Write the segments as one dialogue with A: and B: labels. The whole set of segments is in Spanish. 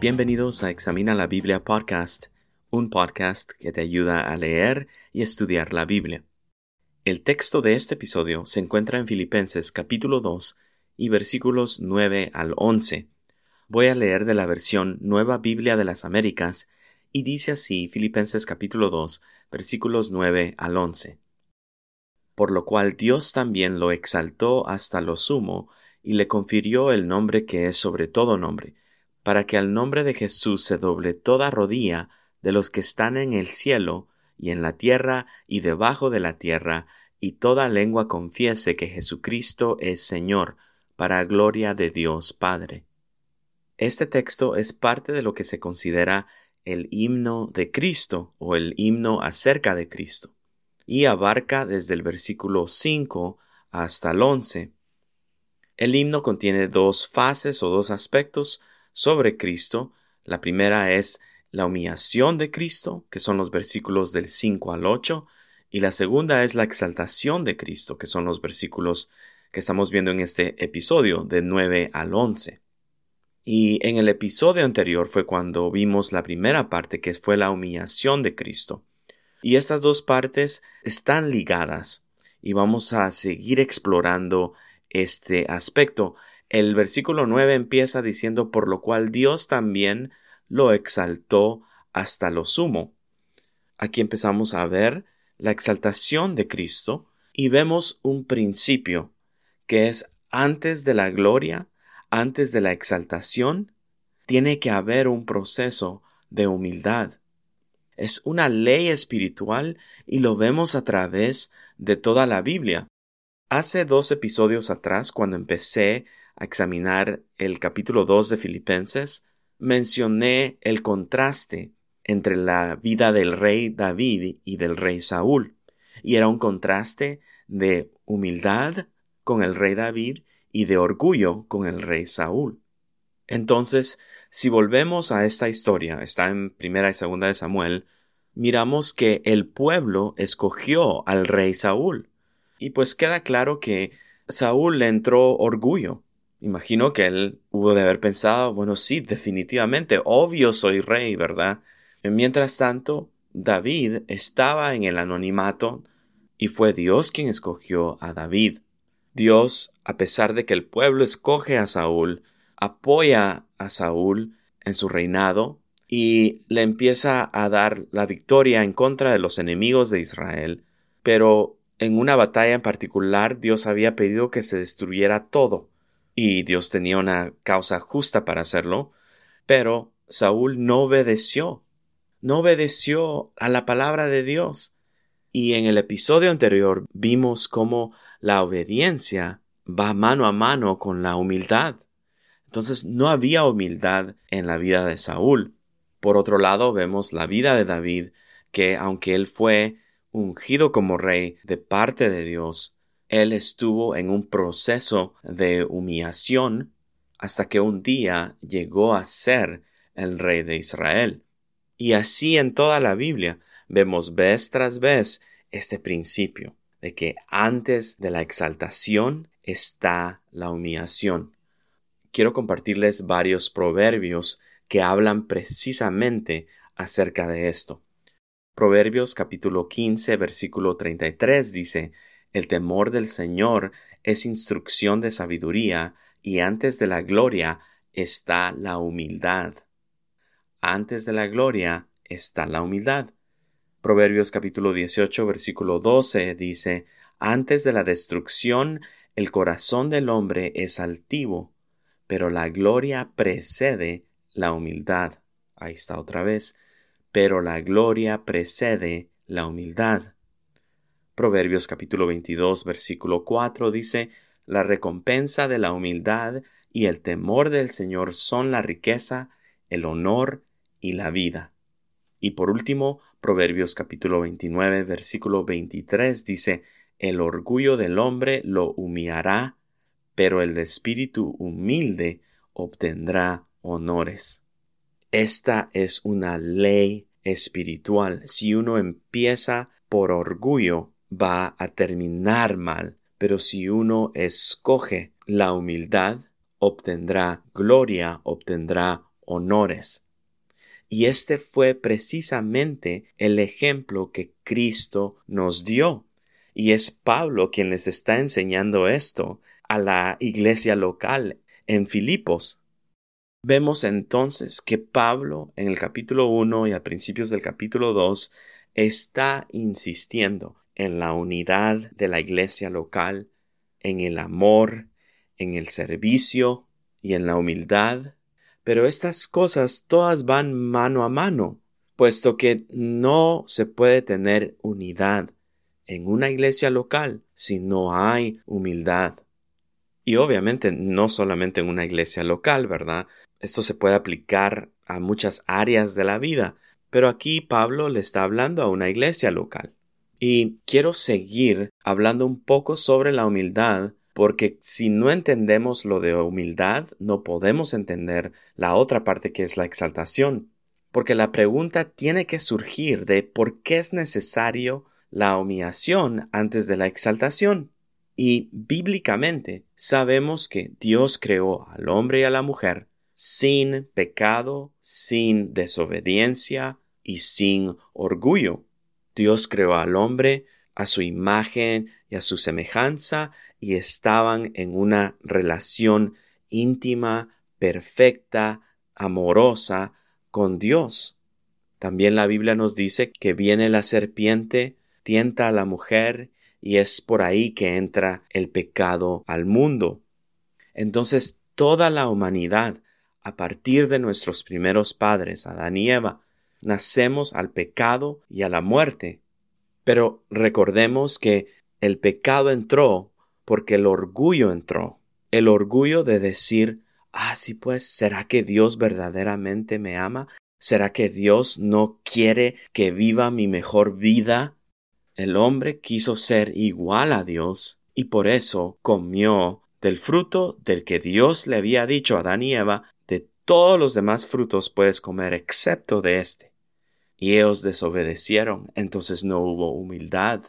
A: Bienvenidos a Examina la Biblia Podcast, un podcast que te ayuda a leer y estudiar la Biblia. El texto de este episodio se encuentra en Filipenses capítulo 2 y versículos 9 al 11. Voy a leer de la versión Nueva Biblia de las Américas y dice así Filipenses capítulo 2 versículos 9 al 11. Por lo cual Dios también lo exaltó hasta lo sumo y le confirió el nombre que es sobre todo nombre para que al nombre de Jesús se doble toda rodilla de los que están en el cielo y en la tierra y debajo de la tierra, y toda lengua confiese que Jesucristo es Señor, para gloria de Dios Padre. Este texto es parte de lo que se considera el himno de Cristo o el himno acerca de Cristo, y abarca desde el versículo 5 hasta el 11. El himno contiene dos fases o dos aspectos sobre Cristo. La primera es la humillación de Cristo, que son los versículos del 5 al 8, y la segunda es la exaltación de Cristo, que son los versículos que estamos viendo en este episodio de 9 al 11. Y en el episodio anterior fue cuando vimos la primera parte, que fue la humillación de Cristo. Y estas dos partes están ligadas y vamos a seguir explorando este aspecto el versículo 9 empieza diciendo, por lo cual Dios también lo exaltó hasta lo sumo. Aquí empezamos a ver la exaltación de Cristo y vemos un principio que es antes de la gloria, antes de la exaltación, tiene que haber un proceso de humildad. Es una ley espiritual y lo vemos a través de toda la Biblia. Hace dos episodios atrás, cuando empecé a examinar el capítulo 2 de Filipenses, mencioné el contraste entre la vida del rey David y del rey Saúl, y era un contraste de humildad con el rey David y de orgullo con el rey Saúl. Entonces, si volvemos a esta historia, está en primera y segunda de Samuel, miramos que el pueblo escogió al rey Saúl. Y pues queda claro que Saúl le entró orgullo. Imagino que él hubo de haber pensado, bueno, sí, definitivamente, obvio soy rey, ¿verdad? Mientras tanto, David estaba en el anonimato y fue Dios quien escogió a David. Dios, a pesar de que el pueblo escoge a Saúl, apoya a Saúl en su reinado y le empieza a dar la victoria en contra de los enemigos de Israel, pero en una batalla en particular Dios había pedido que se destruyera todo, y Dios tenía una causa justa para hacerlo, pero Saúl no obedeció, no obedeció a la palabra de Dios. Y en el episodio anterior vimos cómo la obediencia va mano a mano con la humildad. Entonces no había humildad en la vida de Saúl. Por otro lado, vemos la vida de David, que aunque él fue ungido como rey de parte de Dios, él estuvo en un proceso de humillación hasta que un día llegó a ser el rey de Israel. Y así en toda la Biblia vemos vez tras vez este principio de que antes de la exaltación está la humillación. Quiero compartirles varios proverbios que hablan precisamente acerca de esto. Proverbios capítulo 15 versículo 33 dice, el temor del Señor es instrucción de sabiduría, y antes de la gloria está la humildad. Antes de la gloria está la humildad. Proverbios capítulo 18 versículo 12 dice, Antes de la destrucción el corazón del hombre es altivo, pero la gloria precede la humildad. Ahí está otra vez. Pero la gloria precede la humildad. Proverbios capítulo 22 versículo 4 dice, La recompensa de la humildad y el temor del Señor son la riqueza, el honor y la vida. Y por último, Proverbios capítulo 29 versículo 23 dice, El orgullo del hombre lo humillará, pero el espíritu humilde obtendrá honores. Esta es una ley espiritual. Si uno empieza por orgullo, va a terminar mal. Pero si uno escoge la humildad, obtendrá gloria, obtendrá honores. Y este fue precisamente el ejemplo que Cristo nos dio. Y es Pablo quien les está enseñando esto a la iglesia local en Filipos. Vemos entonces que Pablo en el capítulo 1 y a principios del capítulo 2 está insistiendo en la unidad de la iglesia local, en el amor, en el servicio y en la humildad. Pero estas cosas todas van mano a mano, puesto que no se puede tener unidad en una iglesia local si no hay humildad. Y obviamente no solamente en una iglesia local, ¿verdad? Esto se puede aplicar a muchas áreas de la vida, pero aquí Pablo le está hablando a una iglesia local. Y quiero seguir hablando un poco sobre la humildad, porque si no entendemos lo de humildad, no podemos entender la otra parte que es la exaltación. Porque la pregunta tiene que surgir de por qué es necesario la humillación antes de la exaltación. Y bíblicamente sabemos que Dios creó al hombre y a la mujer sin pecado, sin desobediencia y sin orgullo. Dios creó al hombre a su imagen y a su semejanza y estaban en una relación íntima, perfecta, amorosa con Dios. También la Biblia nos dice que viene la serpiente, tienta a la mujer y es por ahí que entra el pecado al mundo. Entonces toda la humanidad a partir de nuestros primeros padres, Adán y Eva, nacemos al pecado y a la muerte. Pero recordemos que el pecado entró porque el orgullo entró. El orgullo de decir, ah, sí, pues, ¿será que Dios verdaderamente me ama? ¿Será que Dios no quiere que viva mi mejor vida? El hombre quiso ser igual a Dios y por eso comió del fruto del que Dios le había dicho a Adán y Eva todos los demás frutos puedes comer excepto de éste. Y ellos desobedecieron, entonces no hubo humildad.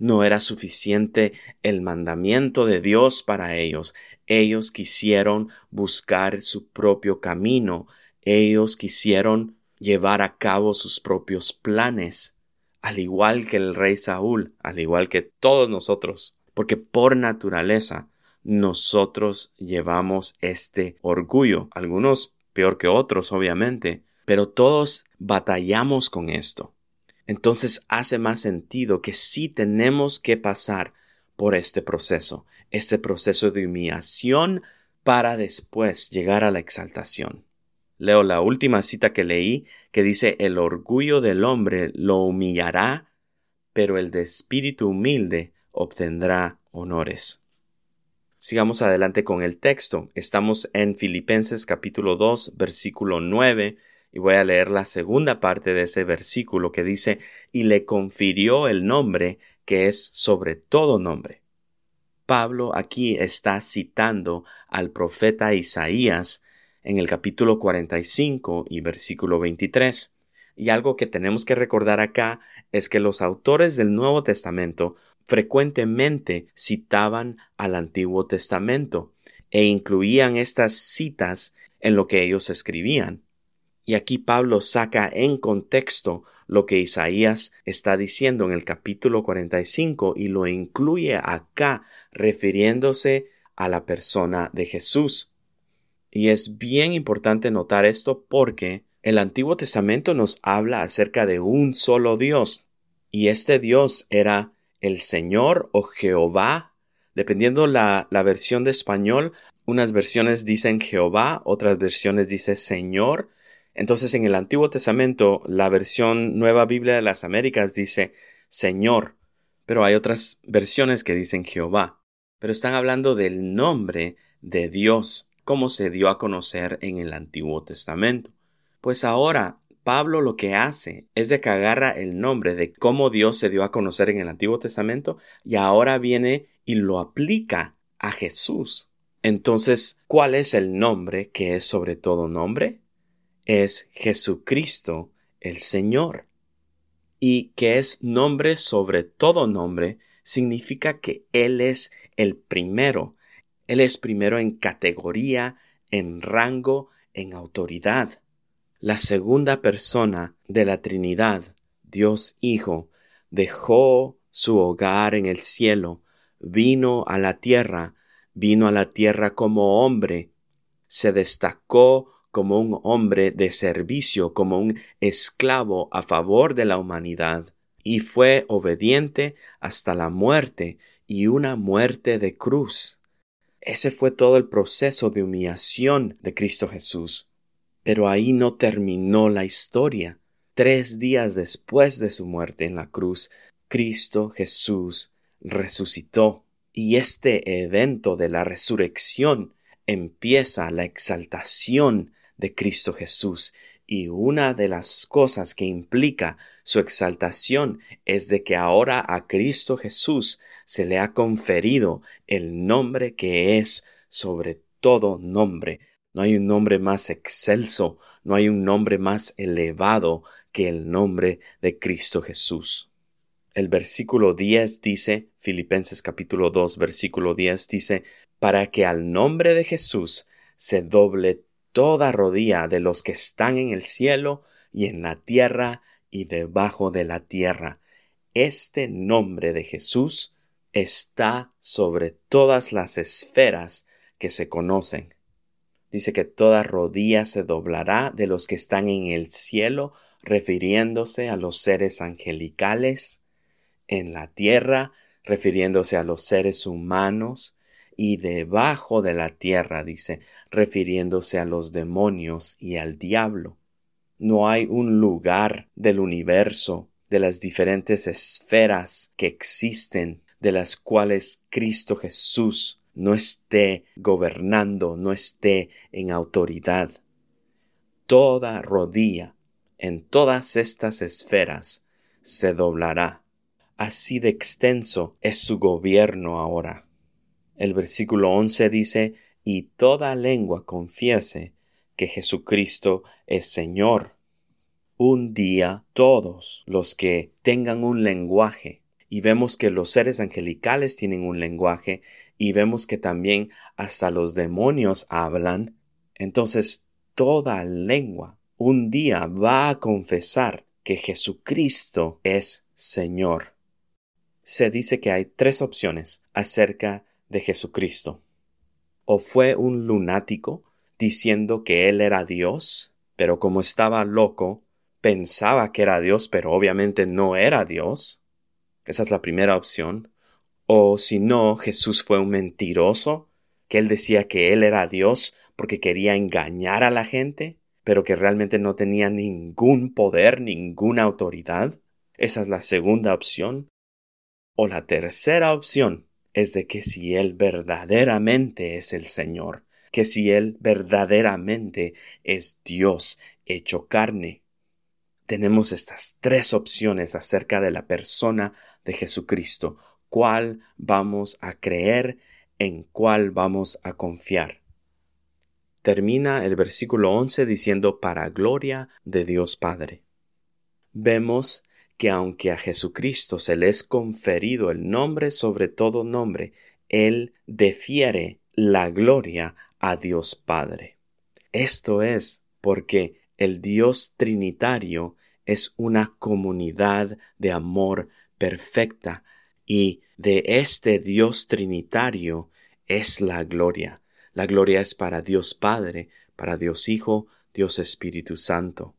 A: No era suficiente el mandamiento de Dios para ellos. Ellos quisieron buscar su propio camino. Ellos quisieron llevar a cabo sus propios planes, al igual que el rey Saúl, al igual que todos nosotros, porque por naturaleza nosotros llevamos este orgullo, algunos peor que otros, obviamente, pero todos batallamos con esto. Entonces hace más sentido que sí tenemos que pasar por este proceso, este proceso de humillación para después llegar a la exaltación. Leo la última cita que leí que dice el orgullo del hombre lo humillará, pero el de espíritu humilde obtendrá honores. Sigamos adelante con el texto. Estamos en Filipenses capítulo 2, versículo 9, y voy a leer la segunda parte de ese versículo que dice, y le confirió el nombre que es sobre todo nombre. Pablo aquí está citando al profeta Isaías en el capítulo 45 y versículo 23. Y algo que tenemos que recordar acá es que los autores del Nuevo Testamento frecuentemente citaban al Antiguo Testamento e incluían estas citas en lo que ellos escribían. Y aquí Pablo saca en contexto lo que Isaías está diciendo en el capítulo 45 y lo incluye acá refiriéndose a la persona de Jesús. Y es bien importante notar esto porque el Antiguo Testamento nos habla acerca de un solo Dios, y este Dios era el Señor o Jehová, dependiendo la, la versión de español, unas versiones dicen Jehová, otras versiones dicen Señor. Entonces en el Antiguo Testamento, la versión Nueva Biblia de las Américas dice Señor, pero hay otras versiones que dicen Jehová. Pero están hablando del nombre de Dios, como se dio a conocer en el Antiguo Testamento. Pues ahora Pablo lo que hace es de que agarra el nombre de cómo Dios se dio a conocer en el Antiguo Testamento y ahora viene y lo aplica a Jesús. Entonces, ¿cuál es el nombre que es sobre todo nombre? Es Jesucristo, el Señor. Y que es nombre sobre todo nombre, significa que Él es el primero. Él es primero en categoría, en rango, en autoridad. La segunda persona de la Trinidad, Dios Hijo, dejó su hogar en el cielo, vino a la tierra, vino a la tierra como hombre, se destacó como un hombre de servicio, como un esclavo a favor de la humanidad, y fue obediente hasta la muerte y una muerte de cruz. Ese fue todo el proceso de humillación de Cristo Jesús. Pero ahí no terminó la historia. Tres días después de su muerte en la cruz, Cristo Jesús resucitó. Y este evento de la resurrección empieza la exaltación de Cristo Jesús. Y una de las cosas que implica su exaltación es de que ahora a Cristo Jesús se le ha conferido el nombre que es sobre todo nombre. No hay un nombre más excelso, no hay un nombre más elevado que el nombre de Cristo Jesús. El versículo 10 dice, Filipenses capítulo 2, versículo 10 dice, para que al nombre de Jesús se doble toda rodilla de los que están en el cielo y en la tierra y debajo de la tierra. Este nombre de Jesús está sobre todas las esferas que se conocen. Dice que toda rodilla se doblará de los que están en el cielo, refiriéndose a los seres angelicales, en la tierra, refiriéndose a los seres humanos, y debajo de la tierra, dice, refiriéndose a los demonios y al diablo. No hay un lugar del universo, de las diferentes esferas que existen, de las cuales Cristo Jesús no esté gobernando, no esté en autoridad. Toda rodilla en todas estas esferas se doblará. Así de extenso es su gobierno ahora. El versículo 11 dice, y toda lengua confiese que Jesucristo es Señor. Un día todos los que tengan un lenguaje, y vemos que los seres angelicales tienen un lenguaje, y vemos que también hasta los demonios hablan, entonces toda lengua un día va a confesar que Jesucristo es Señor. Se dice que hay tres opciones acerca de Jesucristo. O fue un lunático diciendo que él era Dios, pero como estaba loco, pensaba que era Dios, pero obviamente no era Dios. Esa es la primera opción. O si no, Jesús fue un mentiroso, que él decía que él era Dios porque quería engañar a la gente, pero que realmente no tenía ningún poder, ninguna autoridad. Esa es la segunda opción. O la tercera opción es de que si Él verdaderamente es el Señor, que si Él verdaderamente es Dios hecho carne. Tenemos estas tres opciones acerca de la persona de Jesucristo. ¿Cuál vamos a creer? ¿En cuál vamos a confiar? Termina el versículo 11 diciendo para gloria de Dios Padre. Vemos que aunque a Jesucristo se le es conferido el nombre sobre todo nombre, Él defiere la gloria a Dios Padre. Esto es porque el Dios Trinitario es una comunidad de amor perfecta y de este Dios Trinitario es la gloria. La gloria es para Dios Padre, para Dios Hijo, Dios Espíritu Santo.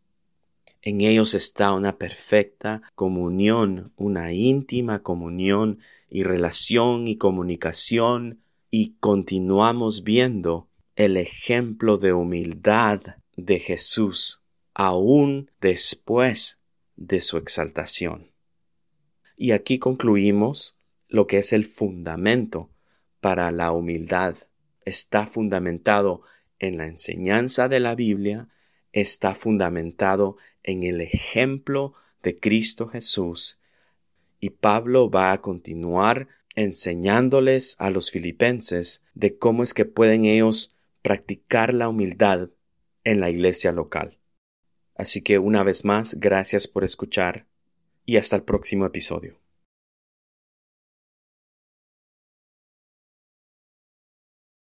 A: En ellos está una perfecta comunión, una íntima comunión y relación y comunicación y continuamos viendo el ejemplo de humildad de Jesús aún después de su exaltación. Y aquí concluimos lo que es el fundamento para la humildad. Está fundamentado en la enseñanza de la Biblia, está fundamentado en el ejemplo de Cristo Jesús. Y Pablo va a continuar enseñándoles a los filipenses de cómo es que pueden ellos practicar la humildad en la iglesia local. Así que una vez más, gracias por escuchar y hasta el próximo episodio.